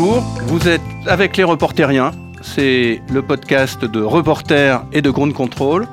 Bonjour, vous êtes avec les reporteriens. C'est le podcast de reporters et de ground control.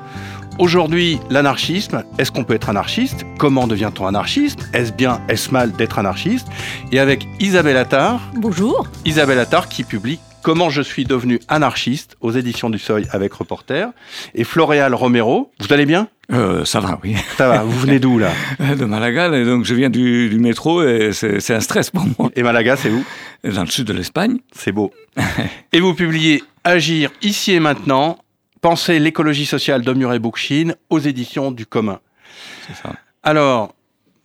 Aujourd'hui, l'anarchisme. Est-ce qu'on peut être anarchiste? Comment devient-on anarchiste? Est-ce bien, est-ce mal d'être anarchiste? Et avec Isabelle Attard. Bonjour. Isabelle Attard qui publie Comment je suis devenu anarchiste aux éditions du Seuil avec Reporter. Et Floréal Romero. Vous allez bien? Euh, ça va, oui. Ça va. Vous venez d'où là De Malaga, et donc je viens du, du métro et c'est un stress pour moi. Et Malaga, c'est où Dans le sud de l'Espagne. C'est beau. et vous publiez Agir ici et maintenant, penser l'écologie sociale de Murray Bookchin aux éditions du commun. C'est ça. Alors,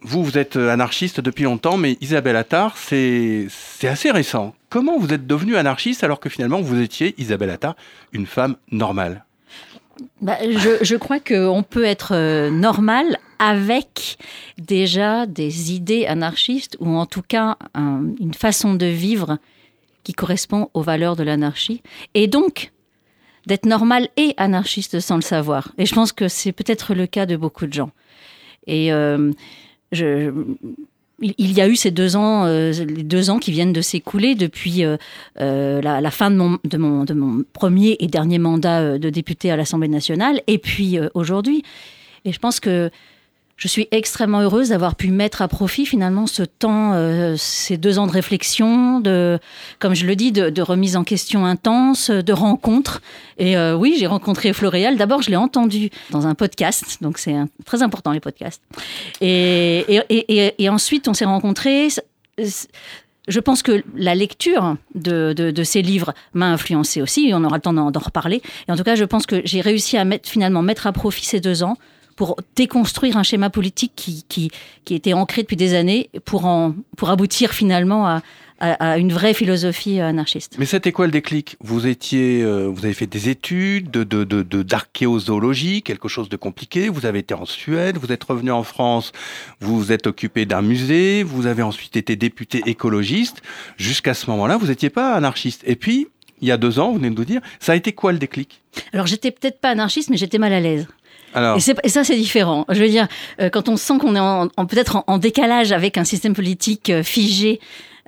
vous, vous êtes anarchiste depuis longtemps, mais Isabelle Attard, c'est assez récent. Comment vous êtes devenue anarchiste alors que finalement vous étiez, Isabelle Attard, une femme normale? Bah, je, je, crois qu'on peut être euh, normal avec déjà des idées anarchistes ou en tout cas un, une façon de vivre qui correspond aux valeurs de l'anarchie. Et donc, d'être normal et anarchiste sans le savoir. Et je pense que c'est peut-être le cas de beaucoup de gens. Et euh, je, il y a eu ces deux ans, euh, les deux ans qui viennent de s'écouler depuis euh, euh, la, la, fin de mon, de, mon, de mon premier et dernier mandat euh, de député à l'Assemblée nationale, et puis euh, aujourd'hui. Et je pense que je suis extrêmement heureuse d'avoir pu mettre à profit finalement ce temps, euh, ces deux ans de réflexion, de, comme je le dis, de, remise en question intense, de rencontres. Et euh, oui, j'ai rencontré Floréal. D'abord, je l'ai entendu dans un podcast, donc c'est très important les podcasts. Et, ensuite, on s'est rencontrés. Je pense que la lecture de, ces livres m'a influencé aussi, on aura le temps d'en reparler. Et en tout cas, je pense que j'ai réussi à mettre, finalement mettre à profit ces deux ans pour déconstruire un schéma politique qui, qui, qui était ancré depuis des années pour, en, pour aboutir finalement à, à, à, une vraie philosophie anarchiste. Mais c'était quoi le déclic Vous étiez, euh, vous avez fait des études de, de, de, d'archéozoologie, quelque chose de compliqué. Vous avez été en Suède, vous êtes revenu en France, vous vous êtes occupé d'un musée, vous avez ensuite été député écologiste. Jusqu'à ce moment-là, vous n'étiez pas anarchiste. Et puis, il y a deux ans, vous venez de nous dire, ça a été quoi le déclic? Alors, j'étais peut-être pas anarchiste, mais j'étais mal à l'aise. Et, ça, c'est différent. Je veux dire, euh, quand on sent qu'on est peut-être en, décalage avec un système politique euh, figé,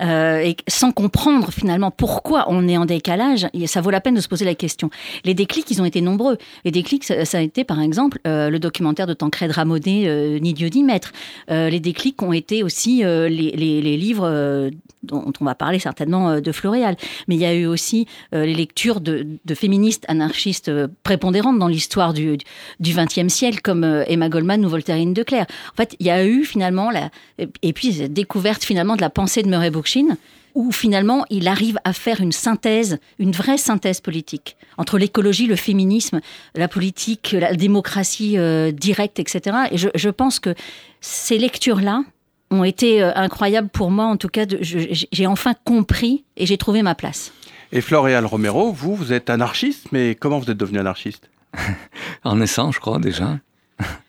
euh, et sans comprendre finalement pourquoi on est en décalage, ça vaut la peine de se poser la question. Les déclics, ils ont été nombreux. Les déclics, ça, a été par exemple le documentaire de Tancred Ramonet, euh, Ni Dieu ni maître. Les déclics ont été aussi les, livres dont on va parler certainement de Floréal. Mais il y a eu aussi les lectures de, féministes anarchistes prépondérantes dans l'histoire du XXe siècle, comme Emma Goldman ou Voltairine de Clerc. En fait, il y a eu finalement la, et puis cette découverte finalement de la pensée de Murray Bookchin, où finalement il arrive à faire une synthèse, une vraie synthèse politique entre l'écologie, le féminisme, la politique, la démocratie euh, directe, etc. Et je pense que ces lectures-là ont été euh, incroyables pour moi, en tout cas, j'ai enfin compris et j'ai trouvé ma place. Et Floréal Romero, vous, vous êtes anarchiste, mais comment vous êtes devenu anarchiste? En naissant, je crois, déjà.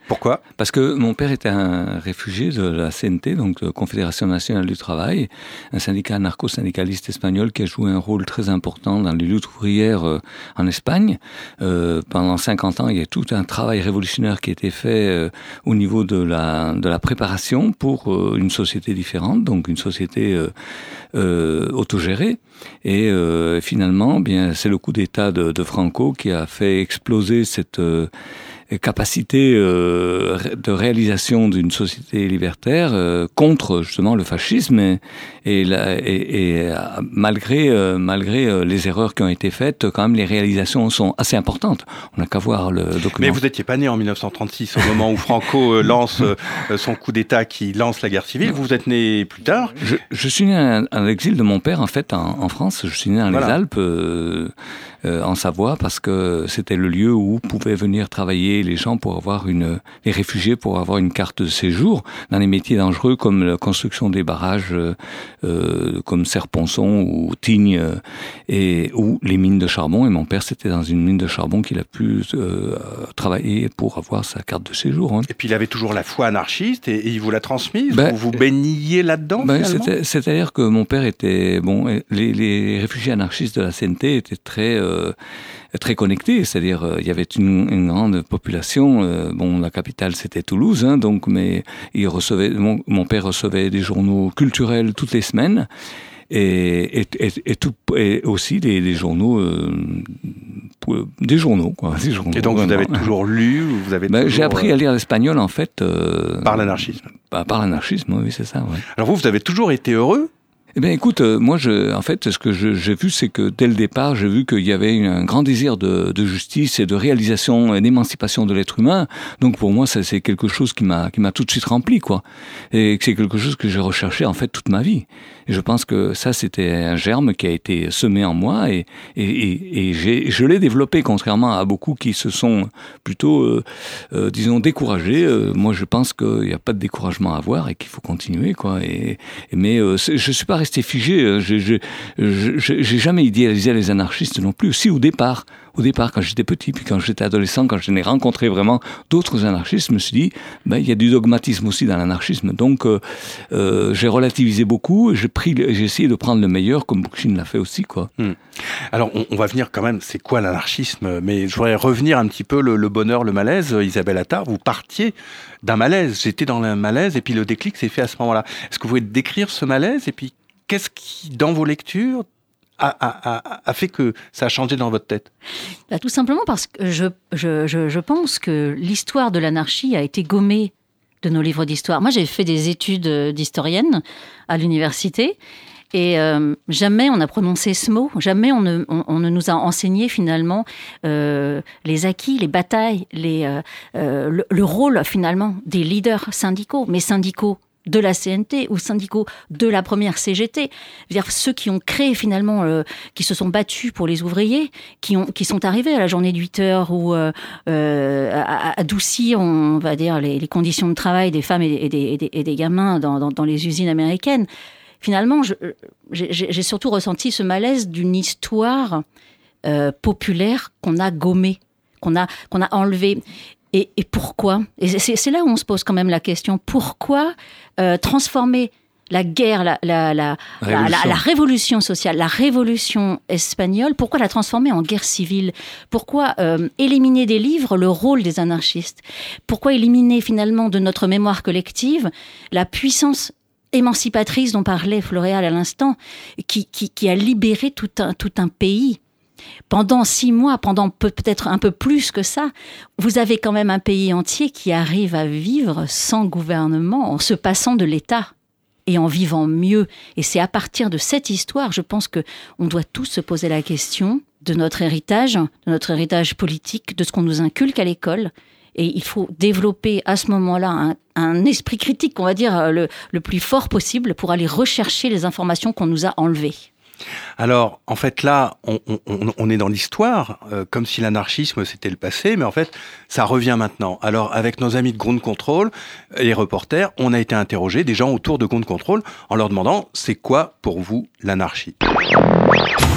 Pourquoi Parce que mon père était un réfugié de la CNT, donc de Confédération nationale du travail, un syndicat anarcho-syndicaliste espagnol qui a joué un rôle très important dans les luttes ouvrières euh, en Espagne. Euh, pendant 50 ans, il y a tout un travail révolutionnaire qui a été fait euh, au niveau de la, préparation pour euh, une société différente, donc une société euh, euh, autogérée. Et finalement, bien, c'est le coup d'État de, Franco qui a fait exploser cette capacité euh, de réalisation d'une société libertaire euh, contre justement le fascisme et, et, la, et, et malgré euh, malgré les erreurs qui ont été faites, quand même les réalisations sont assez importantes. On n'a qu'à voir le document. Mais vous n'étiez pas né en 1936 au moment où Franco lance son coup d'État qui lance la guerre civile. Vous êtes né plus tard. Je, je suis né à l'exil de mon père en fait en, en France. Je suis né dans voilà. les Alpes. Euh, euh, en Savoie parce que c'était le lieu où pouvaient venir travailler les gens pour avoir une les réfugiés pour avoir une carte de séjour dans les métiers dangereux comme la construction des barrages euh, euh comme Serponçon ou Tignes euh, et ou les mines de charbon et mon père c'était dans une mine de charbon qu'il a pu euh, travailler pour avoir sa carte de séjour hein. et puis il avait toujours la foi anarchiste et, et il vous l'a transmise ben, vous vous baigniez là-dedans ben, c'est à dire que mon père était bon les, les réfugiés anarchistes de la CNT étaient très euh, très connectés, c'est-à-dire euh, il y avait une, une grande population. Euh, bon, la capitale c'était Toulouse, hein, donc mais il recevait mon, mon père recevait des journaux culturels toutes les semaines. et, et, et, tout, et aussi des, des journaux, euh, des journaux, quoi. Des journaux, et donc vous avez toujours lu vous avez ben, J'ai appris à lire l'espagnol, en fait. Par l'anarchisme bah, Par l'anarchisme, oui, c'est ça. Ouais. Alors vous, vous avez toujours été heureux eh bien, écoute, euh, moi, je, en fait, ce que j'ai vu, c'est que dès le départ, j'ai vu qu'il y avait un grand désir de, de, justice et de réalisation et d'émancipation de l'être humain. Donc, pour moi, c'est quelque chose qui m'a qui m'a tout de suite rempli, quoi. Et c'est quelque chose que j'ai recherché en fait toute ma vie. Je pense que ça, c'était un germe qui a été semé en moi et et, et, et je l'ai développé, contrairement à beaucoup qui se sont plutôt, euh, euh, disons, découragés. Euh, moi, je pense qu'il n'y a pas de découragement à avoir et qu'il faut continuer, quoi. Mais euh, je suis pas resté figé. Euh, j'ai jamais idéalisé les anarchistes non plus. Si au départ, au départ, quand j'étais petit, puis quand j'étais adolescent, quand je n'ai rencontré vraiment d'autres anarchistes, je me suis dit, ben, il y a du dogmatisme aussi dans l'anarchisme. Donc, euh, euh, j'ai relativisé beaucoup, j'ai j'ai essayé de prendre le meilleur, comme Bookchin l'a fait aussi, quoi. Hmm. Alors, on, va venir quand même, c'est quoi l'anarchisme? Mais je voudrais revenir un petit peu le, le bonheur, le malaise. Isabelle Attard, vous partiez d'un malaise. J'étais dans un malaise, et puis le déclic s'est fait à ce moment-là. Est-ce que vous pouvez décrire ce malaise, et puis qu'est-ce qui, dans vos lectures, a, fait que ça a changé dans votre tête bah, Tout simplement parce que je, je, je, pense que l'histoire de l'anarchie a été gommée de nos livres d'histoire. Moi, j'ai fait des études d'historienne à l'université. Et euh, jamais on a prononcé ce mot, jamais on ne, on, ne nous a enseigné finalement euh, les acquis, les batailles, les, euh, euh le, le, rôle finalement des leaders syndicaux, mais syndicaux de la CNT ou syndicaux de la première CGT, dire ceux qui ont créé finalement, euh, qui se sont battus pour les ouvriers, qui ont, qui sont arrivés à la journée de 8 heures ou euh, euh, adoucir, on va dire, les, conditions de travail des femmes et des, et des, gamins dans, dans, dans, les usines américaines. Finalement, j'ai surtout ressenti ce malaise d'une histoire euh, populaire qu'on a gommée, qu'on a, qu'on a enlevée. Et, et pourquoi? Et c'est là où on se pose quand même la question. Pourquoi euh, transformer la guerre, la, la, la, révolution. la, révolution sociale, la révolution espagnole, pourquoi la transformer en guerre civile? Pourquoi euh, éliminer des livres le rôle des anarchistes? Pourquoi éliminer finalement de notre mémoire collective la puissance émancipatrice dont parlait Floréal à l'instant, qui, qui, qui, a libéré tout un, tout un pays? Pendant six mois, pendant peut-être un peu plus que ça, vous avez quand même un pays entier qui arrive à vivre sans gouvernement, en se passant de l'État et en vivant mieux. Et c'est à partir de cette histoire, je pense que on doit tous se poser la question de notre héritage, de notre héritage politique, de ce qu'on nous inculque à l'école. Et il faut développer à ce moment-là un, esprit critique, on va dire, le plus fort possible pour aller rechercher les informations qu'on nous a enlevées. Alors, en fait, là, on, est dans l'histoire, euh, comme si l'anarchisme c'était le passé, mais en fait, ça revient maintenant. Alors, avec nos amis de Ground Control, les reporters, on a été interrogés des gens autour de Ground Control en leur demandant c'est quoi pour vous l'anarchie?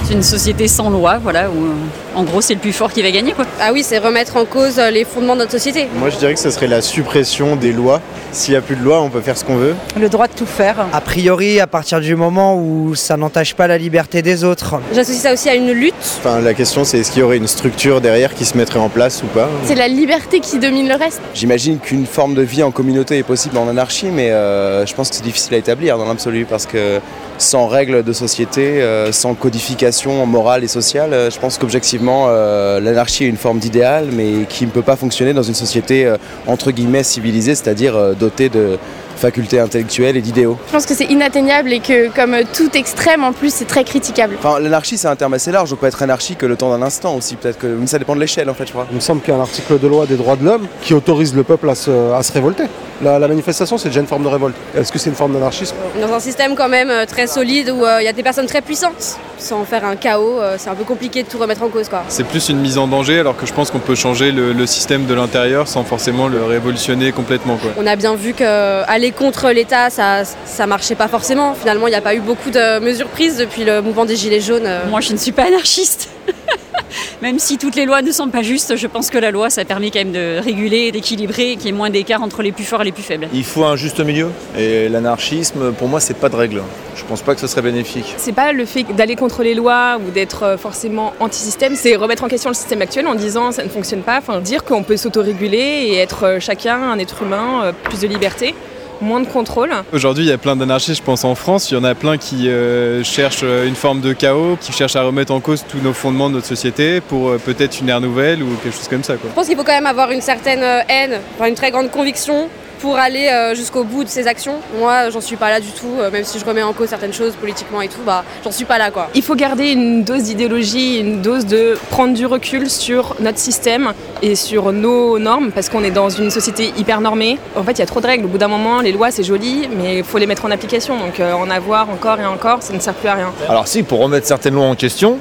C'est une société sans loi, voilà, où en gros c'est le plus fort qui va gagner. Quoi. Ah oui, c'est remettre en cause les fondements de notre société. Moi je dirais que ce serait la suppression des lois. S'il n'y a plus de loi, on peut faire ce qu'on veut. Le droit de tout faire. A priori, à partir du moment où ça n'entache pas la liberté des autres. J'associe ça aussi à une lutte. Enfin, la question c'est est-ce qu'il y aurait une structure derrière qui se mettrait en place ou pas? C'est la liberté qui domine le reste. J'imagine qu'une forme de vie en communauté est possible en anarchie, mais euh, je pense que c'est difficile à établir dans l'absolu parce que sans règles de société, euh, sans codification morale et sociale, euh, je pense qu'objectivement, euh, l'anarchie est une forme d'idéal, mais qui ne peut pas fonctionner dans une société euh, entre guillemets civilisée, c'est-à-dire dotée de facultés intellectuelles et d'idéaux. Je pense que c'est inatteignable et que comme tout extrême en plus c'est très critiquable. Enfin l'anarchie c'est un terme assez large, on peut être anarchique le temps d'un instant aussi peut-être que mais ça dépend de l'échelle en fait je crois. Il me semble qu'il y a un article de loi des droits de l'homme qui autorise le peuple à se, à se révolter. La, la, manifestation c'est déjà une forme de révolte. Est-ce que c'est une forme d'anarchisme? Dans un système quand même très solide où il euh, y a des personnes très puissantes, sans faire un chaos, euh, c'est un peu compliqué de tout remettre en cause quoi. C'est plus une mise en danger alors que je pense qu'on peut changer le, le système de l'intérieur sans forcément le révolutionner complètement quoi. On a bien vu qu'aller contre l'État ça, ça marchait pas forcément. Finalement, il n'y a pas eu beaucoup de mesures prises depuis le mouvement des Gilets jaunes. Moi, je ne suis pas anarchiste. même si toutes les lois ne sont pas justes, je pense que la loi, ça permet quand même de réguler, d'équilibrer, qu'il y ait moins d'écart entre les plus forts et les plus faibles. Il faut un juste milieu. Et l'anarchisme, pour moi, c'est pas de règle. Je pense pas que ce serait bénéfique. C'est pas le fait d'aller contre les lois ou d'être forcément anti-système, c'est remettre en question le système actuel en disant ça ne fonctionne pas, enfin dire qu'on peut s'autoréguler et être chacun un être humain, plus de liberté moins de contrôle. Aujourd'hui, il y a plein d'anarchistes, je pense en France, il y en a plein qui euh, cherchent une forme de chaos, qui cherchent à remettre en cause tous nos fondements de notre société pour euh, peut-être une ère nouvelle ou quelque chose comme ça. Quoi. Je pense qu'il faut quand même avoir une certaine euh, haine, enfin une très grande conviction pour aller euh, jusqu'au bout de ses actions. Moi, j'en suis pas là du tout, euh, même si je remets en cause certaines choses politiquement et tout, bah, j'en suis pas là quoi. Il faut garder une dose d'idéologie, une dose de prendre du recul sur notre système et sur nos normes, parce qu'on est dans une société hyper normée. En fait, il y a trop de règles. Au bout d'un moment, les lois, c'est joli, mais il faut les mettre en application. Donc euh, en avoir encore et encore, ça ne sert plus à rien. Alors si, pour remettre certaines lois en question,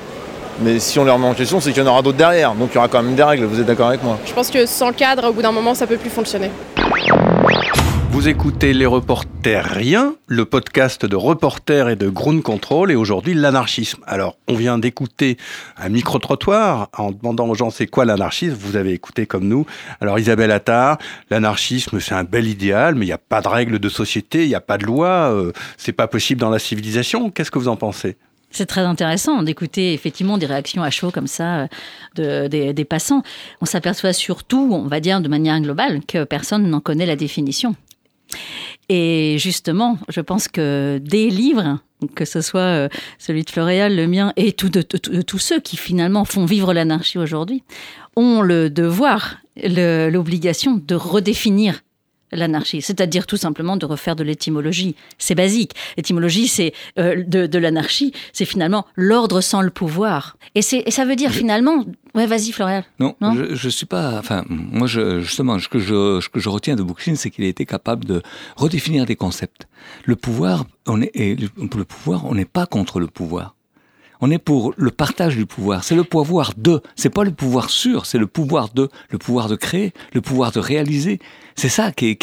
mais si on les remet en question, c'est qu'il y en aura d'autres derrière. Donc il y aura quand même des règles, vous êtes d'accord avec moi? Je pense que sans cadre, au bout d'un moment, ça peut plus fonctionner. Vous écoutez Les Reporters Rien, le podcast de reporters et de ground control, et aujourd'hui l'anarchisme. Alors, on vient d'écouter un micro-trottoir en demandant aux gens c'est quoi l'anarchisme? Vous avez écouté comme nous. Alors, Isabelle Attard, l'anarchisme c'est un bel idéal, mais il n'y a pas de règles de société, il n'y a pas de loi, euh, c'est pas possible dans la civilisation. Qu'est-ce que vous en pensez? C'est très intéressant d'écouter effectivement des réactions à chaud comme ça euh, de, des, des passants. On s'aperçoit surtout, on va dire de manière globale, que personne n'en connaît la définition. Et justement, je pense que des livres, que ce soit euh, celui de Floréal, le mien, et de, tous ceux qui finalement font vivre l'anarchie aujourd'hui, ont le devoir, l'obligation de redéfinir l'anarchie, c'est-à-dire tout simplement de refaire de l'étymologie. C'est basique. L'étymologie, c'est euh, de, de l'anarchie, c'est finalement l'ordre sans le pouvoir. Et, ça veut dire finalement, ouais, vas-y Floréal. Non, Non je, je suis pas. Enfin, moi, je, justement, ce que je, ce que je retiens de Bookchin, c'est qu'il a été capable de redéfinir des concepts. Le pouvoir, on est, et le, le pouvoir, on n'est pas contre le pouvoir. On est pour le partage du pouvoir. C'est le pouvoir de. C'est pas le pouvoir sur, c'est le pouvoir de. Le pouvoir de créer, le pouvoir de réaliser. C'est ça qui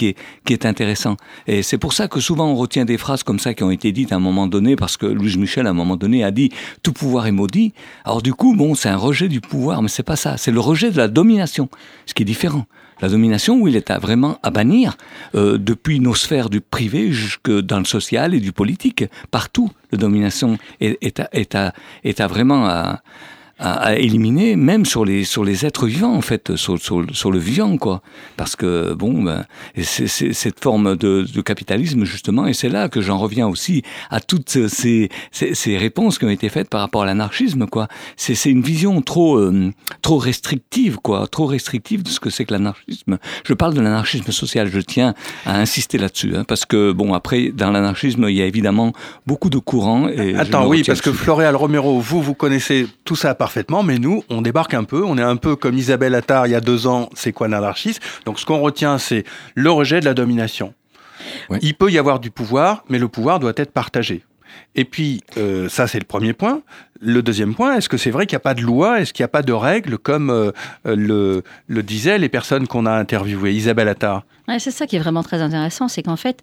est, intéressant. Et c'est pour ça que souvent on retient des phrases comme ça qui ont été dites à un moment donné, parce que Louise Michel, à un moment donné, a dit tout pouvoir est maudit. Alors du coup, bon, c'est un rejet du pouvoir, mais c'est pas ça. C'est le rejet de la domination, ce qui est différent. La domination, où il est à vraiment à bannir, euh, depuis nos sphères du privé jusque dans le social et du politique, partout, la domination est, à, est à vraiment à, à, à éliminer, même sur les, sur les êtres vivants, en fait, sur, sur, sur le vivant, quoi. Parce que, bon, ben, c'est cette forme de, de capitalisme, justement, et c'est là que j'en reviens aussi à toutes ces, ces, ces réponses qui ont été faites par rapport à l'anarchisme, quoi. C'est c'est une vision trop, euh, trop restrictive, quoi, trop restrictive de ce que c'est que l'anarchisme. Je parle de l'anarchisme social, je tiens à insister là-dessus, hein, parce que, bon, après, dans l'anarchisme, il y a évidemment beaucoup de courants. Et Attends, oui, parce que. Floréal Romero, vous, vous connaissez tout ça parfaitement, mais nous, on débarque un peu. On est un peu comme Isabelle Attard il y a deux ans, c'est quoi l'anarchisme Donc, ce qu'on retient, c'est le rejet de la domination. Il peut y avoir du pouvoir, mais le pouvoir doit être partagé. Et puis, euh, ça, c'est le premier point. Le deuxième point, est-ce que c'est vrai qu'il n'y a pas de loi? Est-ce qu'il n'y a pas de règles, comme euh, le, disaient les personnes qu'on a interviewées Isabelle Attard c'est ça qui est vraiment très intéressant, c'est qu'en fait,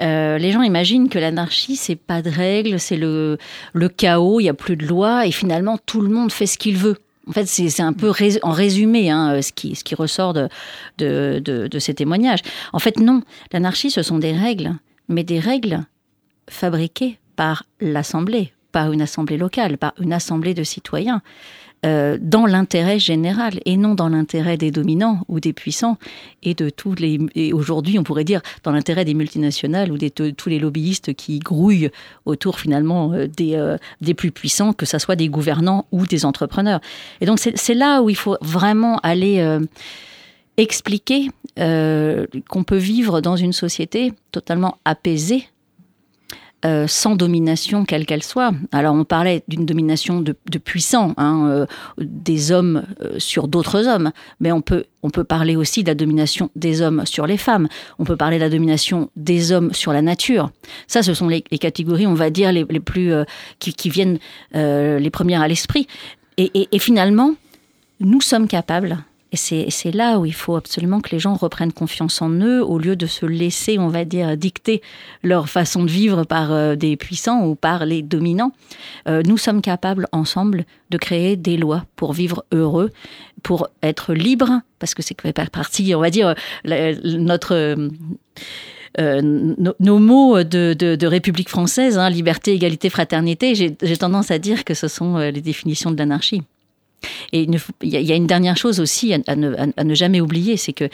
euh, les gens imaginent que l'anarchie, c'est pas de règles, c'est le, chaos, il y a plus de loi, et finalement, tout le monde fait ce qu'il veut. En fait, c'est un peu en résumé hein, ce, qui, ressort de ces témoignages. En fait, non, l'anarchie, ce sont des règles, mais des règles fabriquées par l'Assemblée, par une assemblée locale, par une assemblée de citoyens, euh, dans l'intérêt général et non dans l'intérêt des dominants ou des puissants et de tous les. Et aujourd'hui, on pourrait dire dans l'intérêt des multinationales ou de tous les lobbyistes qui grouillent autour finalement euh, des, euh, des plus puissants, que ce soit des gouvernants ou des entrepreneurs. Et donc, c'est là où il faut vraiment aller. expliquer qu'on peut vivre dans une société totalement apaisée, euh, sans domination quelle qu'elle soit. Alors on parlait d'une domination de, puissants, hein, euh, des hommes euh, sur d'autres hommes, mais on peut, on peut parler aussi de la domination des hommes sur les femmes, on peut parler de la domination des hommes sur la nature. Ça, ce sont les, catégories, on va dire, les, les plus, qui, viennent les premières à l'esprit. Et finalement, nous sommes capables, et c'est là où il faut absolument que les gens reprennent confiance en eux, au lieu de se laisser, on va dire, dicter leur façon de vivre par euh, des puissants ou par les dominants. Euh, nous sommes capables ensemble de créer des lois pour vivre heureux, pour être libre, parce que c'est partie, on va dire, notre... euh, euh, nos, mots de, République française, hein, liberté, égalité, fraternité, j'ai tendance à dire que ce sont les définitions de l'anarchie. Et il y, a- une dernière chose aussi à ne jamais oublier, c'est que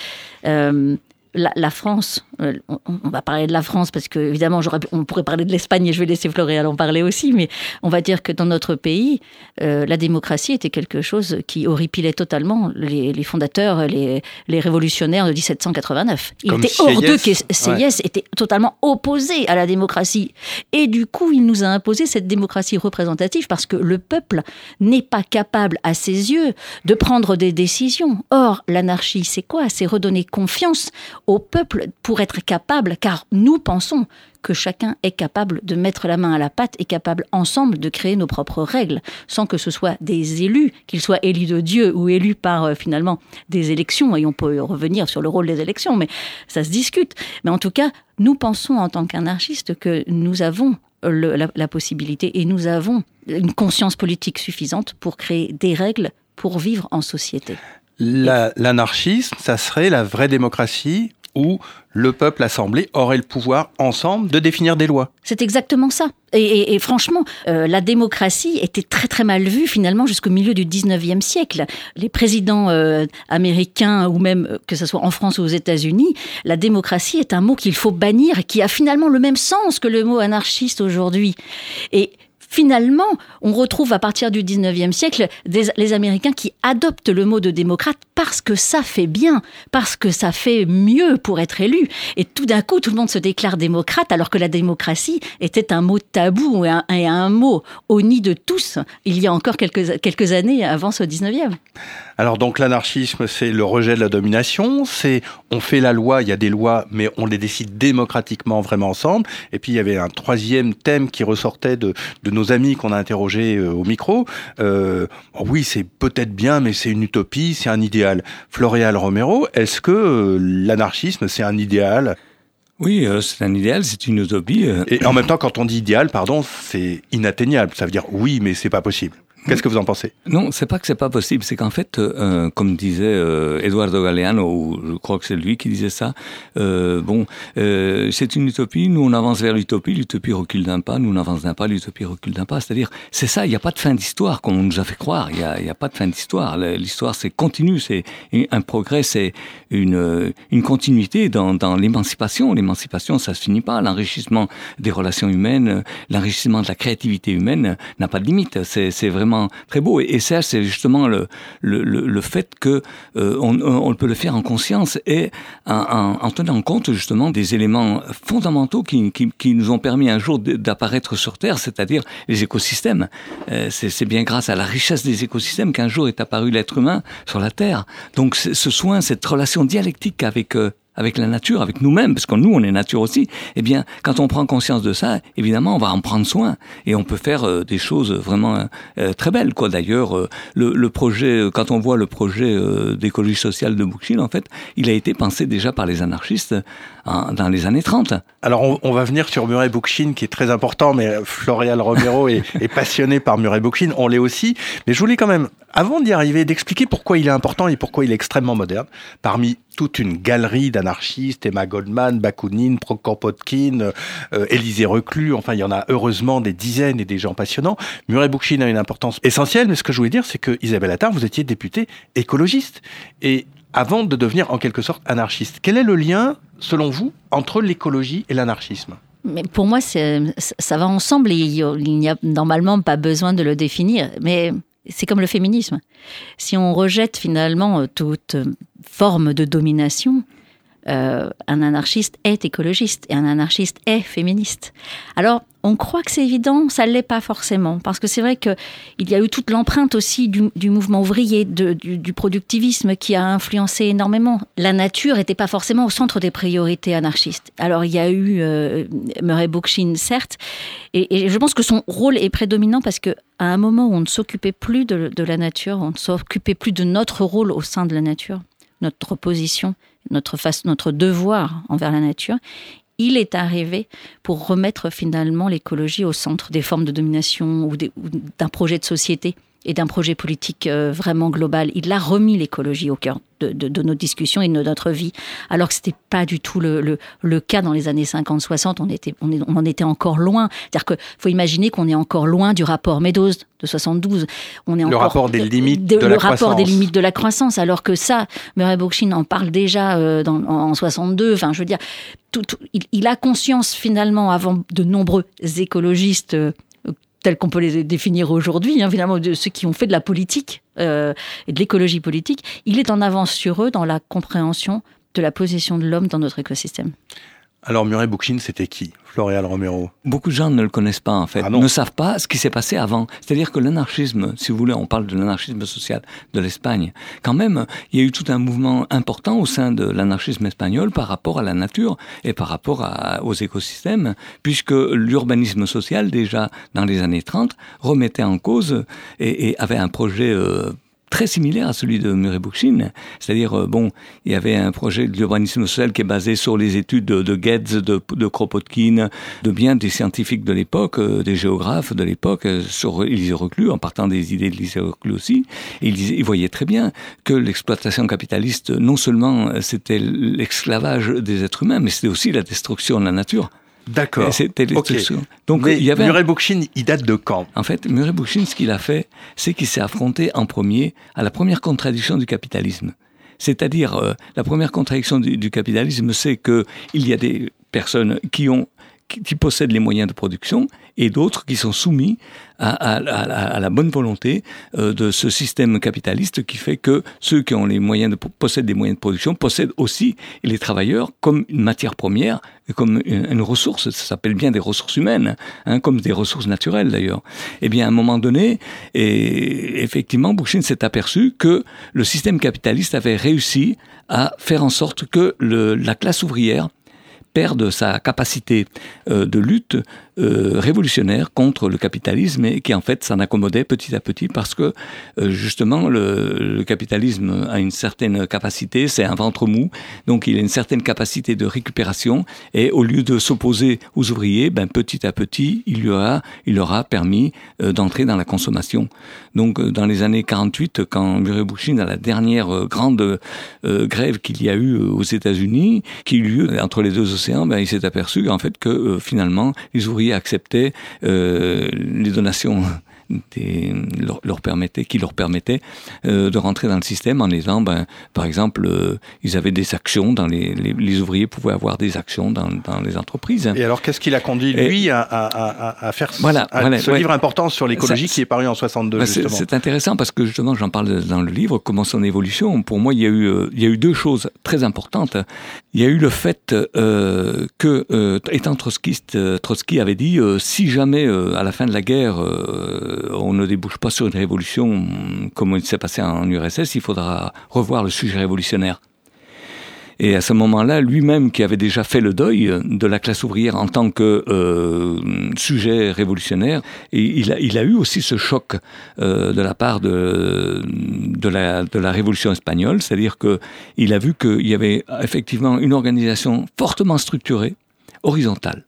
euh, la, la France euh, on, va parler de la France parce que évidemment on pourrait parler de l'Espagne et je vais laisser Floréal en parler aussi, mais on va dire que dans notre pays, euh, la démocratie était quelque chose qui horripilait totalement les, fondateurs, les, révolutionnaires de 1789. Il était hors d'eux que était totalement opposé à la démocratie. Et du coup, il nous a imposé cette démocratie représentative parce que le peuple n'est pas capable à ses yeux de prendre des décisions. Or, l'anarchie, c'est quoi? C'est redonner confiance au peuple pour être capable, car nous pensons que chacun est capable de mettre la main à la pâte et capable ensemble de créer nos propres règles, sans que ce soit des élus, qu'ils soient élus de Dieu ou élus par euh, finalement des élections, et on peut revenir sur le rôle des élections, mais ça se discute. Mais en tout cas, nous pensons en tant qu'anarchistes que nous avons la, la possibilité et nous avons une conscience politique suffisante pour créer des règles pour vivre en société. L'anarchisme, ça serait la vraie démocratie où le peuple assemblé aurait le pouvoir ensemble de définir des lois. C'est exactement ça. Et, franchement, euh, la démocratie était très très mal vue finalement jusqu'au milieu du 19e siècle. Les présidents euh, américains ou même euh, que ce soit en France ou aux États-Unis, la démocratie est un mot qu'il faut bannir et qui a finalement le même sens que le mot anarchiste aujourd'hui. Et finalement, on retrouve à partir du 19e siècle les Américains qui adoptent le mot de démocrate parce que ça fait bien, parce que ça fait mieux pour être élu. Et tout d'un coup, tout le monde se déclare démocrate alors que la démocratie était un mot tabou et un, mot au nid de tous il y a encore quelques, quelques années avant ce 19e. Alors donc l'anarchisme, c'est le rejet de la domination, c'est on fait la loi, il y a des lois, mais on les décide démocratiquement vraiment ensemble. Et puis il y avait un troisième thème qui ressortait de, de nos amis qu'on a interrogés euh, au micro. Euh, oui, c'est peut-être bien, mais c'est une utopie, c'est un idéal. Floréal Romero, est-ce que euh, l'anarchisme, c'est un idéal? Oui, c'est un idéal, c'est une utopie. Et en même temps, quand on dit idéal, pardon, c'est inatteignable. Ça veut dire oui, mais c'est pas possible. Qu'est-ce que vous en pensez? Non, c'est pas que c'est pas possible, c'est qu'en fait, euh, comme disait euh, Eduardo Galeano, ou je crois que c'est lui qui disait ça, euh, bon, euh, c'est une utopie, nous on avance vers l'utopie, l'utopie recule d'un pas, nous on avance d'un pas, l'utopie recule d'un pas. C'est-à-dire, c'est ça, il n'y a pas de fin d'histoire, comme on nous a fait croire, il n'y a, pas de fin d'histoire. L'histoire, c'est continu, c'est un progrès, c'est une, une continuité dans, dans l'émancipation. L'émancipation, ça se finit pas. L'enrichissement des relations humaines, l'enrichissement de la créativité humaine n'a pas de limite. C'est vraiment très beau. Et, ça, c'est justement le, le, le, fait que euh, on, on, peut le faire en conscience et en, en, tenant compte justement des éléments fondamentaux qui, qui, qui nous ont permis un jour d'apparaître sur Terre, c'est-à-dire les écosystèmes. Euh, c'est bien grâce à la richesse des écosystèmes qu'un jour est apparu l'être humain sur la Terre. Donc ce soin, cette relation dialectique avec euh, avec la nature, avec nous-mêmes, parce que nous, on est nature aussi, eh bien, quand on prend conscience de ça, évidemment, on va en prendre soin et on peut faire euh, des choses vraiment euh, très belles. Quoi. D'ailleurs, euh, le, le, projet, quand on voit le projet d'écologie sociale de Bookchill, en fait, il a été pensé déjà par les anarchistes dans les années 30. Alors, on, on va venir sur Murray Bookchin, qui est très important, mais Florial Romero est, est, passionné par Murray Bookchin, on l'est aussi. Mais je voulais quand même, avant d'y arriver, d'expliquer pourquoi il est important et pourquoi il est extrêmement moderne. Parmi toute une galerie d'anarchistes, Emma Goldman, Bakounine, Prokopotkin, euh, Élisée Reclus, enfin il y en a heureusement des dizaines et des gens passionnants. Murray Bookchin a une importance essentielle, mais ce que je voulais dire, c'est que Isabelle Attard, vous étiez députée écologiste. Et avant de devenir en quelque sorte anarchiste, quel est le lien, selon vous, entre l'écologie et l'anarchisme? Mais pour moi, ça va ensemble et il n'y a normalement pas besoin de le définir. Mais c'est comme le féminisme. Si on rejette finalement euh, toute euh, forme de domination, euh, un anarchiste est écologiste et un anarchiste est féministe. Alors, on croit que c'est évident, ça ne l'est pas forcément, parce que c'est vrai qu'il y a eu toute l'empreinte aussi du, mouvement ouvrier, du, productivisme qui a influencé énormément. La nature n'était pas forcément au centre des priorités anarchistes. Alors il y a eu euh, Murray Bookchin, certes, et, je pense que son rôle est prédominant parce qu'à un moment où on ne s'occupait plus de, de la nature, on ne s'occupait plus de notre rôle au sein de la nature, notre position notre, face, notre devoir envers la nature, il est arrivé pour remettre finalement l'écologie au centre des formes de domination ou d'un projet de société. Et d'un projet politique euh, vraiment global. Il a remis l'écologie au cœur de, de, nos discussions et de notre vie, alors que c'était pas du tout le, le, le, cas dans les années 50-60. On était, on, on, en était encore loin. C'est-à-dire qu'il faut imaginer qu'on est encore loin du rapport Meadows de 72. On est le encore, rapport des limites de, de le rapport des limites de la croissance, alors que ça, Murray Bookchin en parle déjà euh, dans, en, en 62. Enfin, je veux dire, tout, tout, il, il, a conscience finalement, avant de nombreux écologistes euh, tels qu'on peut les définir aujourd'hui, hein, finalement, de ceux qui ont fait de la politique euh, et de l'écologie politique, il est en avance sur eux dans la compréhension de la position de l'homme dans notre écosystème. Alors Murray Bookchin, c'était qui? Floréal Romero Beaucoup de gens ne le connaissent pas en fait, ah ne savent pas ce qui s'est passé avant. C'est-à-dire que l'anarchisme, si vous voulez, on parle de l'anarchisme social de l'Espagne. Quand même, il y a eu tout un mouvement important au sein de l'anarchisme espagnol par rapport à la nature et par rapport à, aux écosystèmes, puisque l'urbanisme social, déjà dans les années 30, remettait en cause et, et avait un projet euh, très similaire à celui de Murray Bookchin. C'est-à-dire, euh, bon, il y avait un projet de l'urbanisme social qui est basé sur les études de, de de, Kropotkin, de bien des scientifiques de l'époque, euh, des géographes de l'époque, euh, sur Élisée Reclus, en partant des idées de Élisée Reclus aussi. Et il, il voyait très bien que l'exploitation capitaliste, non seulement c'était l'esclavage des êtres humains, mais c'était aussi la destruction de la nature. D'accord. C'était okay. Donc Mais il y avait Murray Bookchin, il date de quand? En fait, Murray Bookchin, ce qu'il a fait, c'est qu'il s'est affronté en premier à la première contradiction du capitalisme. C'est-à-dire, euh, la première contradiction du, du capitalisme, c'est que il y a des personnes qui ont qui, qui possèdent les moyens de production et d'autres qui sont soumis à, la bonne volonté euh, de ce système capitaliste qui fait que ceux qui ont les moyens de possèdent des moyens de production possèdent aussi les travailleurs comme une matière première, comme une, ressource. Ça s'appelle bien des ressources humaines, hein, comme des ressources naturelles d'ailleurs. Eh bien, à un moment donné, et effectivement, Bookchin s'est aperçu que le système capitaliste avait réussi à faire en sorte que la classe ouvrière perde sa capacité euh, de lutte euh, révolutionnaire contre le capitalisme et qui en fait s'en accommodait petit à petit parce que euh, justement le, capitalisme a une certaine capacité, c'est un ventre mou, donc il a une certaine capacité de récupération et au lieu de s'opposer aux ouvriers, ben, petit à petit il lui aura, il aura permis euh, d'entrer dans la consommation. Donc dans les années 48, quand Murray Bookchin a la dernière grande grève qu'il y a eu aux États-Unis, qui eut lieu entre les deux océans, ben, il s'est aperçu en fait que finalement les ouvriers acceptaient euh, les donations des, leur, leur, permettait, qui leur permettait euh, de rentrer dans le système en disant, ben, par exemple, euh, ils avaient des actions, dans les, les, les, ouvriers pouvaient avoir des actions dans, dans les entreprises. Et alors, qu'est-ce qui l'a conduit, lui, à, à, à, faire voilà, à voilà, ce ouais. livre important sur l'écologie qui est paru en 62 ben C'est intéressant parce que justement, j'en parle dans le livre, comment son évolution. Pour moi, il y a eu, il y a eu deux choses très importantes. Il y a eu le fait euh, que, euh, étant trotskiste, Trotsky avait dit, si jamais à la fin de la guerre, on ne débouche pas sur une révolution comme il s'est passé en URSS, il faudra revoir le sujet révolutionnaire. Et à ce moment-là, lui-même qui avait déjà fait le deuil de la classe ouvrière en tant que euh, sujet révolutionnaire, il, a, eu aussi ce choc euh, de la part de, de, la, de la révolution espagnole, c'est-à-dire qu'il a vu qu'il y avait effectivement une organisation fortement structurée, horizontale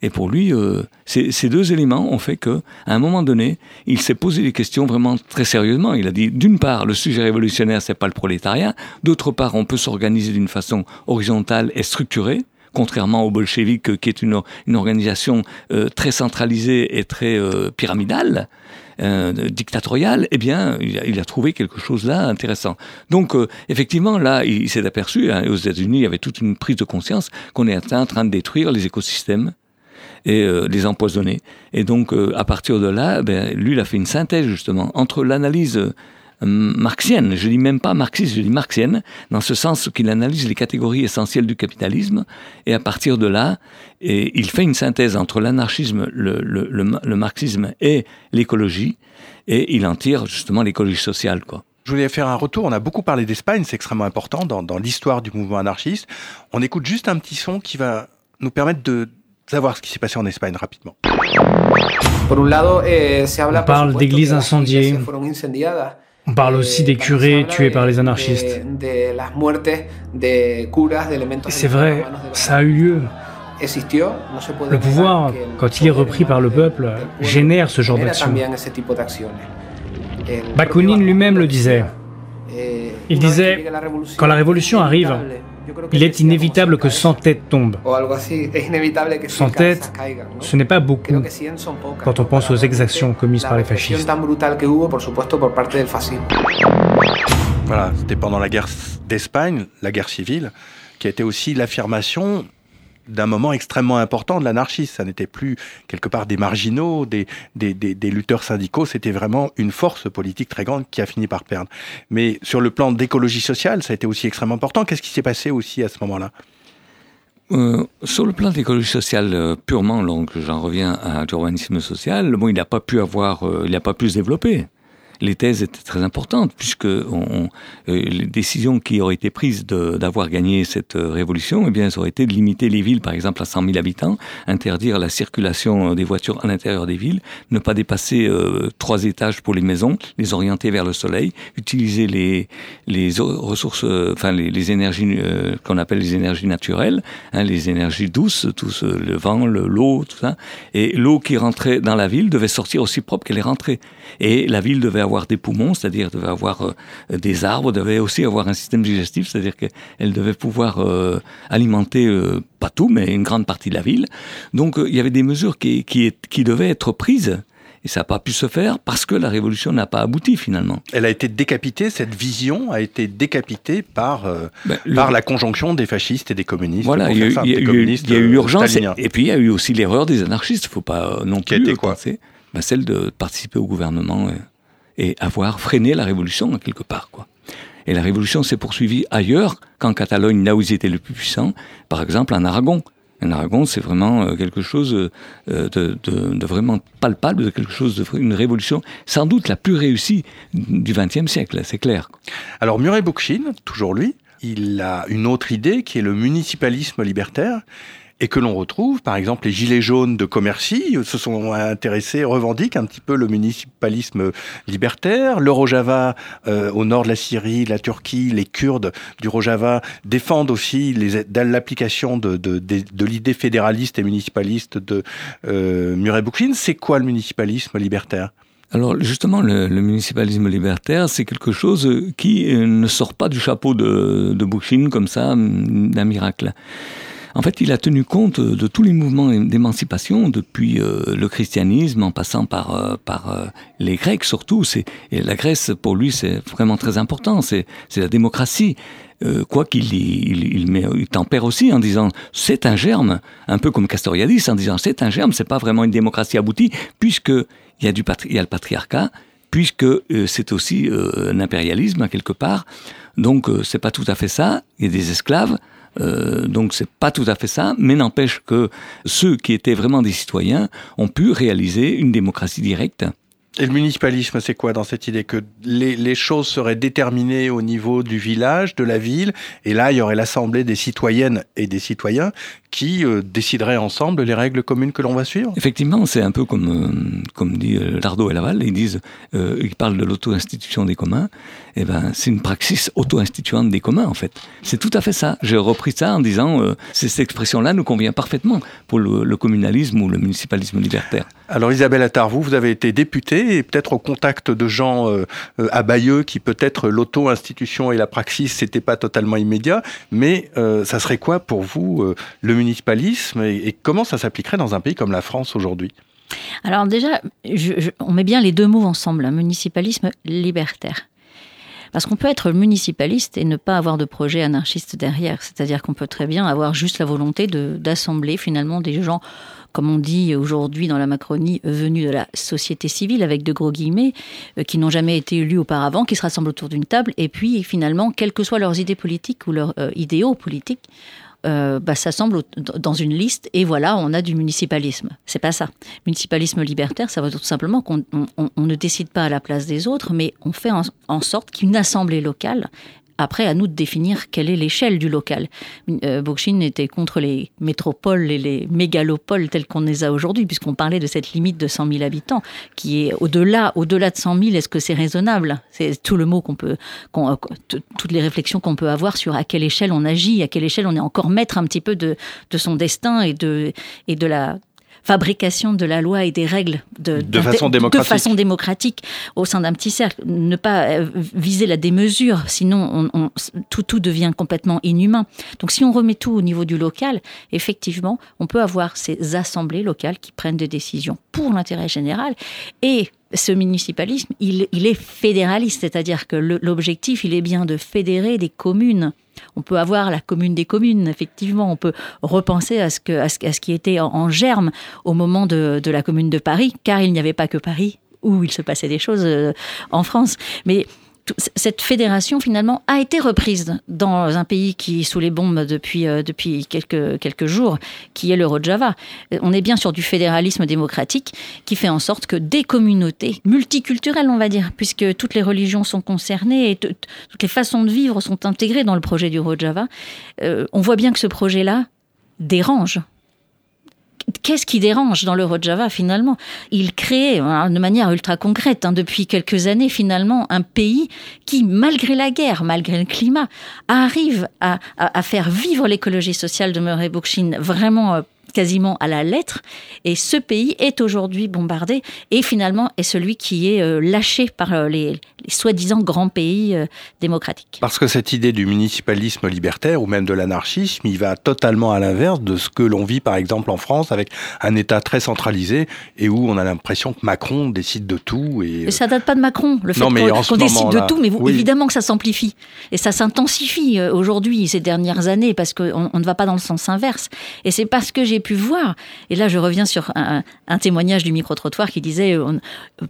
et pour lui, euh, ces deux éléments ont fait que, à un moment donné, il s'est posé des questions vraiment très sérieusement. Il a dit, d'une part, le sujet révolutionnaire, c'est pas le prolétariat. D'autre part, on peut s'organiser d'une façon horizontale et structurée contrairement aux bolcheviques, qui est une, une organisation euh, très centralisée et très euh, pyramidale, euh, dictatoriale, eh bien, il a, il a, trouvé quelque chose là intéressant. Donc, euh, effectivement, là, il, il s'est aperçu, hein, aux États-Unis, il y avait toute une prise de conscience qu'on est en train de détruire les écosystèmes et euh, les empoisonner. Et donc, euh, à partir de là, ben, lui, il a fait une synthèse justement entre l'analyse euh, marxienne, je dis même pas marxiste, je dis marxienne, dans ce sens qu'il analyse les catégories essentielles du capitalisme, et à partir de là, il fait une synthèse entre l'anarchisme, le, marxisme et l'écologie, et il en tire justement l'écologie sociale, quoi. Je voulais faire un retour. On a beaucoup parlé d'Espagne, c'est extrêmement important dans l'histoire du mouvement anarchiste. On écoute juste un petit son qui va nous permettre de, savoir ce qui s'est passé en Espagne rapidement. Eh, On parle d'églises incendiées. On parle aussi des curés tués par les anarchistes. C'est vrai, ça a eu lieu. Le pouvoir, quand il est repris par le peuple, génère ce genre d'action. Bakounine lui-même le disait. Il disait, quand la révolution arrive, il est inévitable que 100 têtes tombent. 100 têtes, ce n'est pas beaucoup quand on pense aux exactions commises par les fascistes. Voilà, c'était pendant la guerre d'Espagne, la guerre civile, qui a été aussi l'affirmation d'un moment extrêmement important de l'anarchisme. Ça n'était plus quelque part des marginaux, des, lutteurs syndicaux, c'était vraiment une force politique très grande qui a fini par perdre. Mais sur le plan d'écologie sociale, ça a été aussi extrêmement important. Qu'est-ce qui s'est passé aussi à ce moment-là? Euh, sur le plan d'écologie sociale euh, purement, donc j'en reviens à l'urbanisme social, bon, il n'a pas pu avoir, euh, il n'a pas pu se développer les thèses étaient très importantes, puisque euh, les décisions qui auraient été prises d'avoir gagné cette euh, révolution, eh bien, ça aurait été de limiter les villes, par exemple, à 100 000 habitants, interdire la circulation des voitures à l'intérieur des villes, ne pas dépasser euh, trois étages pour les maisons, les orienter vers le soleil, utiliser les, les ressources, enfin les, énergies qu'on appelle les énergies naturelles, hein, les énergies douces, tout le vent, l'eau, tout ça. Et l'eau qui rentrait dans la ville devait sortir aussi propre qu'elle est rentrée. Et la ville devait avoir des poumons, c'est-à-dire devait avoir euh, des arbres, devait aussi avoir un système digestif, c'est-à-dire qu'elle devait pouvoir euh, alimenter, euh, pas tout, mais une grande partie de la ville. Donc il y avait des mesures qui, qui, qui devaient être prises. Et ça n'a pas pu se faire parce que la révolution n'a pas abouti finalement. Elle a été décapitée, cette vision a été décapitée par, ben, par la conjonction des fascistes et des communistes. Voilà, il y, a, eu urgence. Et, puis il y a eu aussi l'erreur des anarchistes, il ne faut pas non plus qui quoi. Ben, celle de participer au gouvernement et avoir freiné la révolution quelque part. Quoi. Et la révolution s'est poursuivie ailleurs qu'en Catalogne, là où ils étaient le plus puissants, par exemple en Aragon. En Aragon, c'est vraiment euh, quelque chose euh, de, vraiment palpable, de quelque chose une révolution, sans doute la plus réussie du XXe siècle, c'est clair. Alors Murray Bookchin, toujours lui, il a une autre idée qui est le municipalisme libertaire et que l'on retrouve, par exemple, les gilets jaunes de Commercy se sont intéressés, revendiquent un petit peu le municipalisme libertaire. Le Rojava, euh, au nord de la Syrie, la Turquie, les Kurdes du Rojava défendent aussi l'application de, de, de, l'idée fédéraliste et municipaliste de euh, Murray Bookchin. C'est quoi le municipalisme libertaire? Alors justement, le, le municipalisme libertaire, c'est quelque chose qui euh, ne sort pas du chapeau de, de Bookchin comme ça, d'un miracle. En fait, il a tenu compte de tous les mouvements d'émancipation depuis euh, le christianisme, en passant par euh, par euh, les Grecs surtout. Et la Grèce pour lui c'est vraiment très important. C'est la démocratie. quoi qu'il il, il, tempère aussi en disant c'est un germe, un peu comme Castoriadis en disant c'est un germe, c'est pas vraiment une démocratie aboutie puisque il y a du y a le patriarcat, puisque c'est aussi un impérialisme quelque part. Donc c'est pas tout à fait ça. Il y a des esclaves. Euh, donc c'est pas tout à fait ça, mais n'empêche que ceux qui étaient vraiment des citoyens ont pu réaliser une démocratie directe. Et le municipalisme, c'est quoi dans cette idée que les, les, choses seraient déterminées au niveau du village, de la ville, et là, il y aurait l'assemblée des citoyennes et des citoyens qui euh, décideraient ensemble les règles communes que l'on va suivre? Effectivement, c'est un peu comme, euh, comme dit euh, Lardo et Laval, ils disent, ils parlent de l'auto-institution des communs, et eh ben c'est une praxis auto-instituante des communs en fait. C'est tout à fait ça. J'ai repris ça en disant, cette expression-là nous convient parfaitement pour le, le, communalisme ou le municipalisme libertaire. Alors Isabelle Attard, vous, vous avez été députée et peut-être au contact de gens à Bayeux qui peut-être l'auto-institution et la praxis, c'était pas totalement immédiat, mais ça serait quoi pour vous le municipalisme et, comment ça s'appliquerait dans un pays comme la France aujourd'hui? Alors déjà, on met bien les deux mots ensemble, un municipalisme libertaire. Parce qu'on peut être municipaliste et ne pas avoir de projet anarchiste derrière. C'est-à-dire qu'on peut très bien avoir juste la volonté d'assembler finalement des gens, comme on dit aujourd'hui dans la Macronie, venus de la société civile, avec de gros guillemets, euh, qui n'ont jamais été élus auparavant, qui se rassemblent autour d'une table, et puis finalement, quelles que soient leurs idées politiques ou leurs euh, idéaux politiques, euh, bah, s'assemblent dans une liste et voilà, on a du municipalisme. C'est pas ça. Municipalisme libertaire, ça veut tout simplement qu'on ne décide pas à la place des autres, mais on fait en sorte qu'une assemblée locale après, à nous de définir quelle est l'échelle du local. Euh, était contre les métropoles et les mégalopoles telles qu'on les a aujourd'hui, puisqu'on parlait de cette limite de 100 000 habitants, qui est au-delà, au-delà de 100 000. Est-ce que c'est raisonnable? C'est tout le mot qu'on peut, euh, toutes les réflexions qu'on peut avoir sur à quelle échelle on agit, à quelle échelle on est encore maître un petit peu de, de son destin et de, et de la fabrication de la loi et des règles de, de, façon, démocratique. de façon démocratique au sein d'un petit cercle. Ne pas euh, viser la démesure, sinon on, on, tout, tout devient complètement inhumain. Donc si on remet tout au niveau du local, effectivement, on peut avoir ces assemblées locales qui prennent des décisions pour l'intérêt général et ce municipalisme, il, est fédéraliste, c'est-à-dire que l'objectif, il est bien de fédérer des communes. On peut avoir la commune des communes, effectivement, on peut repenser à ce, que, ce, qui était en, en, germe au moment de, de la commune de Paris, car il n'y avait pas que Paris où il se passait des choses euh, en France. Mais cette fédération finalement a été reprise dans un pays qui est sous les bombes depuis, euh, depuis quelques, quelques jours, qui est le Rojava. On est bien sur du fédéralisme démocratique qui fait en sorte que des communautés multiculturelles, on va dire, puisque toutes les religions sont concernées et toutes les façons de vivre sont intégrées dans le projet du Rojava, euh, on voit bien que ce projet-là dérange qu'est-ce qui dérange dans le Rojava finalement? Il crée de manière ultra concrète hein, depuis quelques années finalement un pays qui, malgré la guerre, malgré le climat, arrive à, à, à faire vivre l'écologie sociale de Murray Bookchin vraiment euh, quasiment à la lettre. Et ce pays est aujourd'hui bombardé et finalement est celui qui est euh, lâché par euh, les, les soi-disant grands pays euh, démocratiques. Parce que cette idée du municipalisme libertaire ou même de l'anarchisme, il va totalement à l'inverse de ce que l'on vit par exemple en France avec un État très centralisé et où on a l'impression que Macron décide de tout. Et, et ça date pas de Macron, le fait qu'on qu décide de tout, mais vous, oui. évidemment que ça s'amplifie et ça s'intensifie aujourd'hui ces dernières années parce qu'on on ne va pas dans le sens inverse. Et c'est parce que j'ai pu voir. Et là, je reviens sur un, témoignage du micro-trottoir qui disait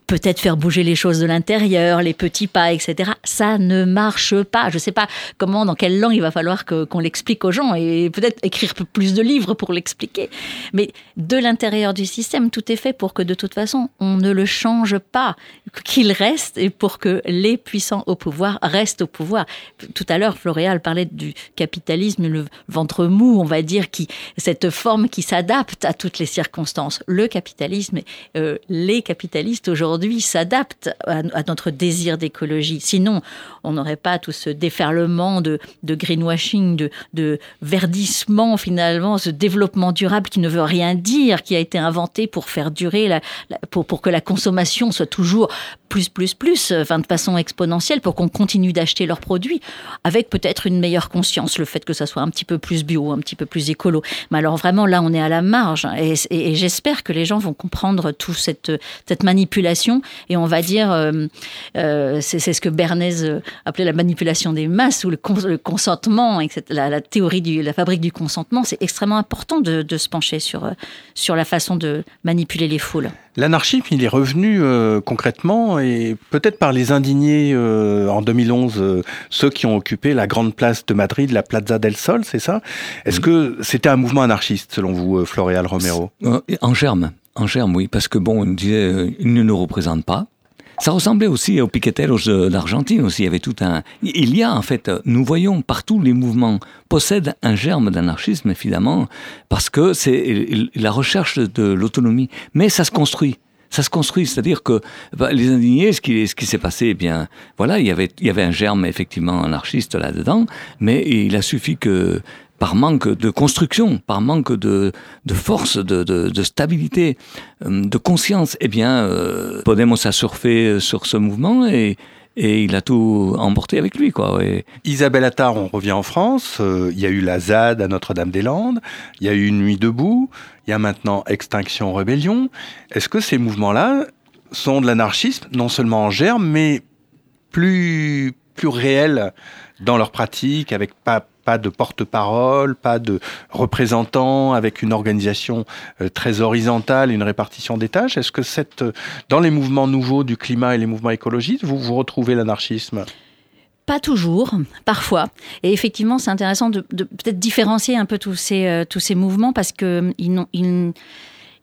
peut-être faire bouger les choses de l'intérieur, les petits pas, etc. Ça ne marche pas. Je ne sais pas comment, dans quelle langue il va falloir qu'on qu l'explique aux gens et peut-être écrire plus de livres pour l'expliquer. Mais de l'intérieur du système, tout est fait pour que de toute façon, on ne le change pas, qu'il reste et pour que les puissants au pouvoir restent au pouvoir. Tout à l'heure, Floréal parlait du capitalisme, le ventre mou, on va dire, qui cette forme qui s'adapte à toutes les circonstances. Le capitalisme, euh, les capitalistes aujourd'hui s'adaptent à, notre désir d'écologie. Sinon, on n'aurait pas tout ce déferlement de, greenwashing, de, verdissement finalement, ce développement durable qui ne veut rien dire, qui a été inventé pour faire durer, pour que la consommation soit toujours plus, plus, plus, enfin de façon exponentielle, pour qu'on continue d'acheter leurs produits, avec peut-être une meilleure conscience, le fait que ça soit un petit peu plus bio, un petit peu plus écolo. Mais alors vraiment, là, on est à la marge, et, j'espère que les gens vont comprendre toute cette, manipulation, et on va dire, euh, euh, c'est ce que Bernays appelait la manipulation des masses, ou le, cons le consentement, etc. La, la, théorie de la fabrique du consentement, c'est extrêmement important de, de se pencher sur, sur la façon de manipuler les foules. L'anarchisme, il est revenu euh, concrètement et peut-être par les indignés euh, en 2011, euh, ceux qui ont occupé la grande place de Madrid, la Plaza del Sol, c'est ça? Est-ce que c'était un mouvement anarchiste selon vous, Floréal Romero? En germe, en germe, oui, parce que bon, on disait, ils ne nous représentent pas. Ça ressemblait aussi aux piqueteros d'Argentine aussi. Il y avait tout un. Il y a en fait, nous voyons partout les mouvements possèdent un germe d'anarchisme évidemment parce que c'est la recherche de l'autonomie, mais ça se construit ça se construit, c'est-à-dire que bah, les indignés, ce qui, s'est passé, eh bien, voilà, il y avait un germe effectivement anarchiste là-dedans, mais il a suffi que par manque de construction, par manque de, force, de, stabilité, de conscience, eh bien, euh, Podemos a surfé sur ce mouvement et, il a tout emporté avec lui. Quoi. Isabelle Attard, on revient en France. Euh, il y a eu la ZAD à Notre-Dame-des-Landes. Il y a eu une nuit debout. Il y a maintenant Extinction Rébellion. Est-ce que ces mouvements-là sont de l'anarchisme, non seulement en germe, mais plus, plus réels dans leur pratique, avec pas pas de porte-parole, pas de représentants, avec une organisation euh, très horizontale, une répartition des tâches. Est-ce que cette, dans les mouvements nouveaux du climat et les mouvements écologistes, vous, vous retrouvez l'anarchisme? Pas toujours, parfois. Et effectivement, c'est intéressant de, peut-être différencier un peu tous ces, euh, tous ces mouvements parce que ils n'ont, ils,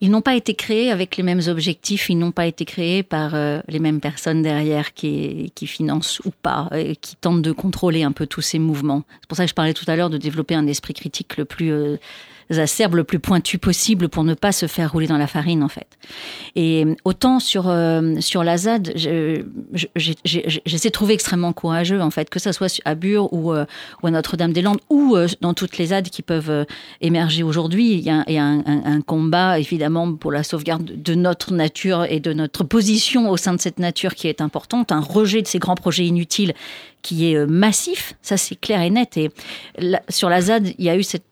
ils n'ont pas été créés avec les mêmes objectifs, ils n'ont pas été créés par euh, les mêmes personnes derrière qui, financent ou pas, et qui tentent de contrôler un peu tous ces mouvements. C'est pour ça que je parlais tout à l'heure de développer un esprit critique le plus euh, acerbes le plus pointu possible pour ne pas se faire rouler dans la farine, en fait. Et autant sur, euh, sur la ZAD, j'essaie de trouver extrêmement courageux, en fait, que ce soit à Bure ou, euh, à Notre-Dame-des-Landes ou euh, dans toutes les ZAD qui peuvent émerger aujourd'hui. Il y a, un, combat, évidemment, pour la sauvegarde de notre nature et de notre position au sein de cette nature qui est importante, un rejet de ces grands projets inutiles qui est massif, ça c'est clair et net. Et sur la ZAD, il y a eu cette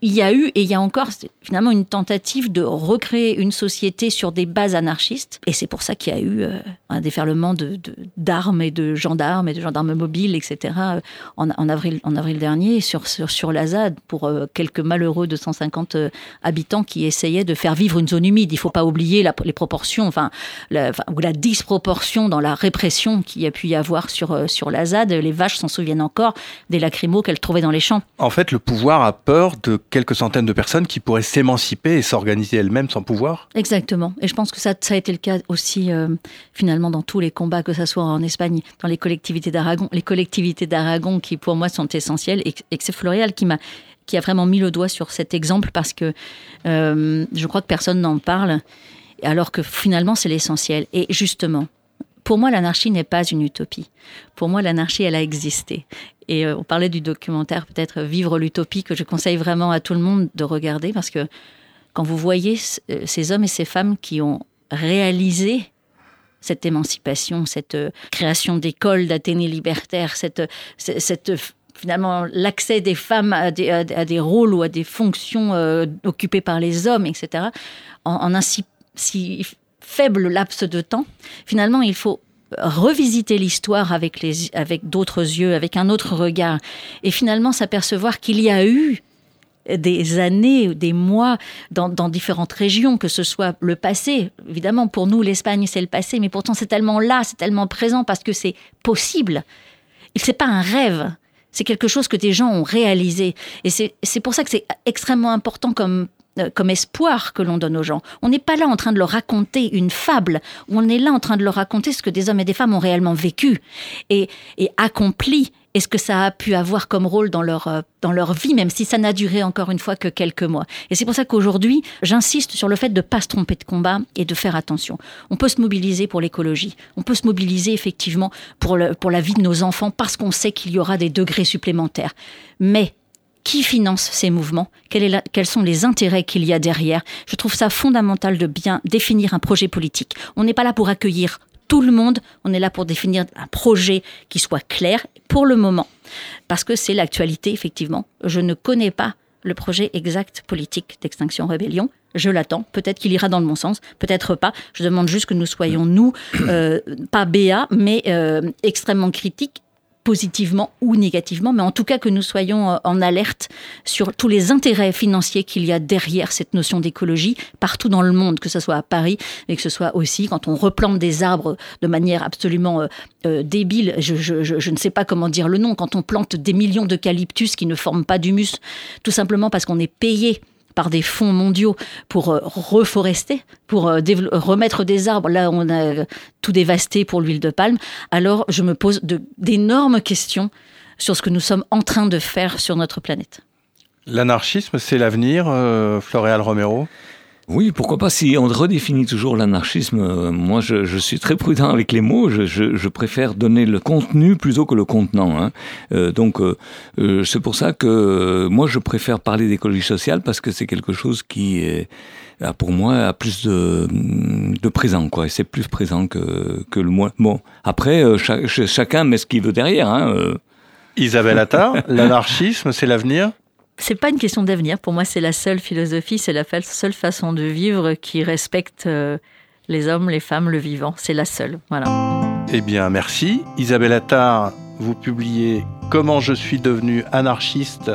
il y a eu et il y a encore finalement une tentative de recréer une société sur des bases anarchistes. Et c'est pour ça qu'il y a eu euh, un déferlement de, d'armes et de gendarmes et de gendarmes mobiles, etc. Euh, en, avril, en avril dernier sur, sur, la ZAD pour euh, quelques malheureux de 150 habitants qui essayaient de faire vivre une zone humide. Il ne faut pas oublier les proportions, enfin, la, ou la disproportion dans la répression qu'il y a pu y avoir sur, sur la ZAD. Les vaches s'en souviennent encore des lacrymos qu'elles trouvaient dans les champs. En fait, le pouvoir a peur de quelques centaines de personnes qui pourraient s'émanciper et s'organiser elles-mêmes sans pouvoir. Exactement. Et je pense que ça, ça a été le cas aussi euh, finalement dans tous les combats, que ce soit en Espagne, dans les collectivités d'Aragon. Les collectivités d'Aragon qui pour moi sont essentielles et, c'est Floréal qui m'a qui a vraiment mis le doigt sur cet exemple parce que euh, je crois que personne n'en parle alors que finalement c'est l'essentiel. Et justement, pour moi, l'anarchie n'est pas une utopie. Pour moi, l'anarchie, elle a existé. Et euh, on parlait du documentaire peut-être Vivre l'utopie que je conseille vraiment à tout le monde de regarder parce que quand vous voyez euh, ces hommes et ces femmes qui ont réalisé cette émancipation, cette euh, création d'écoles, d'Athénée libertaires, cette, finalement l'accès des femmes à des, rôles ou à des fonctions occupées par les hommes, etc., en, un si faible laps de temps, finalement, il faut revisiter l'histoire avec, avec d'autres yeux, avec un autre regard, et finalement s'apercevoir qu'il y a eu des années, des mois dans, différentes régions, que ce soit le passé. Évidemment, pour nous, l'Espagne, c'est le passé, mais pourtant c'est tellement là, c'est tellement présent parce que c'est possible. C'est pas un rêve, c'est quelque chose que des gens ont réalisé. Et c'est pour ça que c'est extrêmement important comme comme espoir que l'on donne aux gens. On n'est pas là en train de leur raconter une fable, on est là en train de leur raconter ce que des hommes et des femmes ont réellement vécu et, accompli et ce que ça a pu avoir comme rôle dans leur, euh, dans leur vie, même si ça n'a duré encore une fois que quelques mois. Et c'est pour ça qu'aujourd'hui, j'insiste sur le fait de ne pas se tromper de combat et de faire attention. On peut se mobiliser pour l'écologie, on peut se mobiliser effectivement pour, pour la vie de nos enfants parce qu'on sait qu'il y aura des degrés supplémentaires. Mais qui finance ces mouvements, quels sont les intérêts qu'il y a derrière? Je trouve ça fondamental de bien définir un projet politique. On n'est pas là pour accueillir tout le monde, on est là pour définir un projet qui soit clair pour le moment. Parce que c'est l'actualité, effectivement. Je ne connais pas le projet exact politique d'Extinction Rébellion. Je l'attends. Peut-être qu'il ira dans le bon sens, peut-être pas. Je demande juste que nous soyons, nous, euh, pas BA, mais euh, extrêmement critiques positivement ou négativement, mais en tout cas que nous soyons euh, en alerte sur tous les intérêts financiers qu'il y a derrière cette notion d'écologie partout dans le monde, que ce soit à Paris, et que ce soit aussi quand on replante des arbres de manière absolument euh, euh, débile, je, je, ne sais pas comment dire le nom, quand on plante des millions d'eucalyptus qui ne forment pas d'humus, tout simplement parce qu'on est payé par des fonds mondiaux pour euh, reforester, pour euh, remettre des arbres. Là on a tout dévasté pour l'huile de palme, alors je me pose d'énormes questions sur ce que nous sommes en train de faire sur notre planète. L'anarchisme, c'est l'avenir, euh, Floréal Romero? Oui, pourquoi pas si on redéfinit toujours l'anarchisme. Euh, moi, je, je, suis très prudent avec les mots. Je, je, je, préfère donner le contenu plutôt que le contenant. Hein. Euh, donc, euh, c'est pour ça que moi, je préfère parler d'écologie sociale parce que c'est quelque chose qui est pour moi a plus de, de présent quoi et c'est plus présent que, que le moi bon après chacun met ce qu'il veut derrière hein, Isabelle Attard l'anarchisme c'est l'avenir? C'est pas une question d'avenir. Pour moi, c'est la seule philosophie, c'est la seule façon de vivre qui respecte euh, les hommes, les femmes, le vivant. C'est la seule. Voilà. Eh bien, merci. Isabelle Attard, vous publiez Comment je suis devenu anarchiste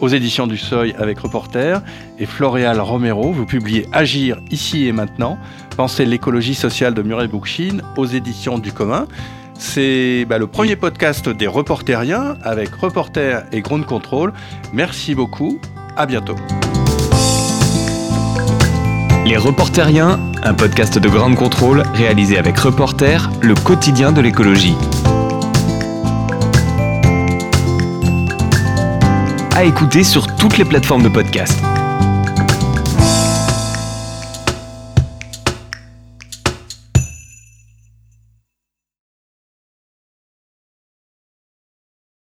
aux éditions du Seuil avec Reporter. Et Floréal Romero, vous publiez Agir ici et maintenant, Penser l'écologie sociale de Murray Bookchin aux éditions du commun. C'est bah, le premier podcast des reporteriens avec Reporter et Ground Control. Merci beaucoup, à bientôt. Les Reporteriens, un podcast de Ground Control réalisé avec Reporter, le quotidien de l'écologie. À écouter sur toutes les plateformes de podcast.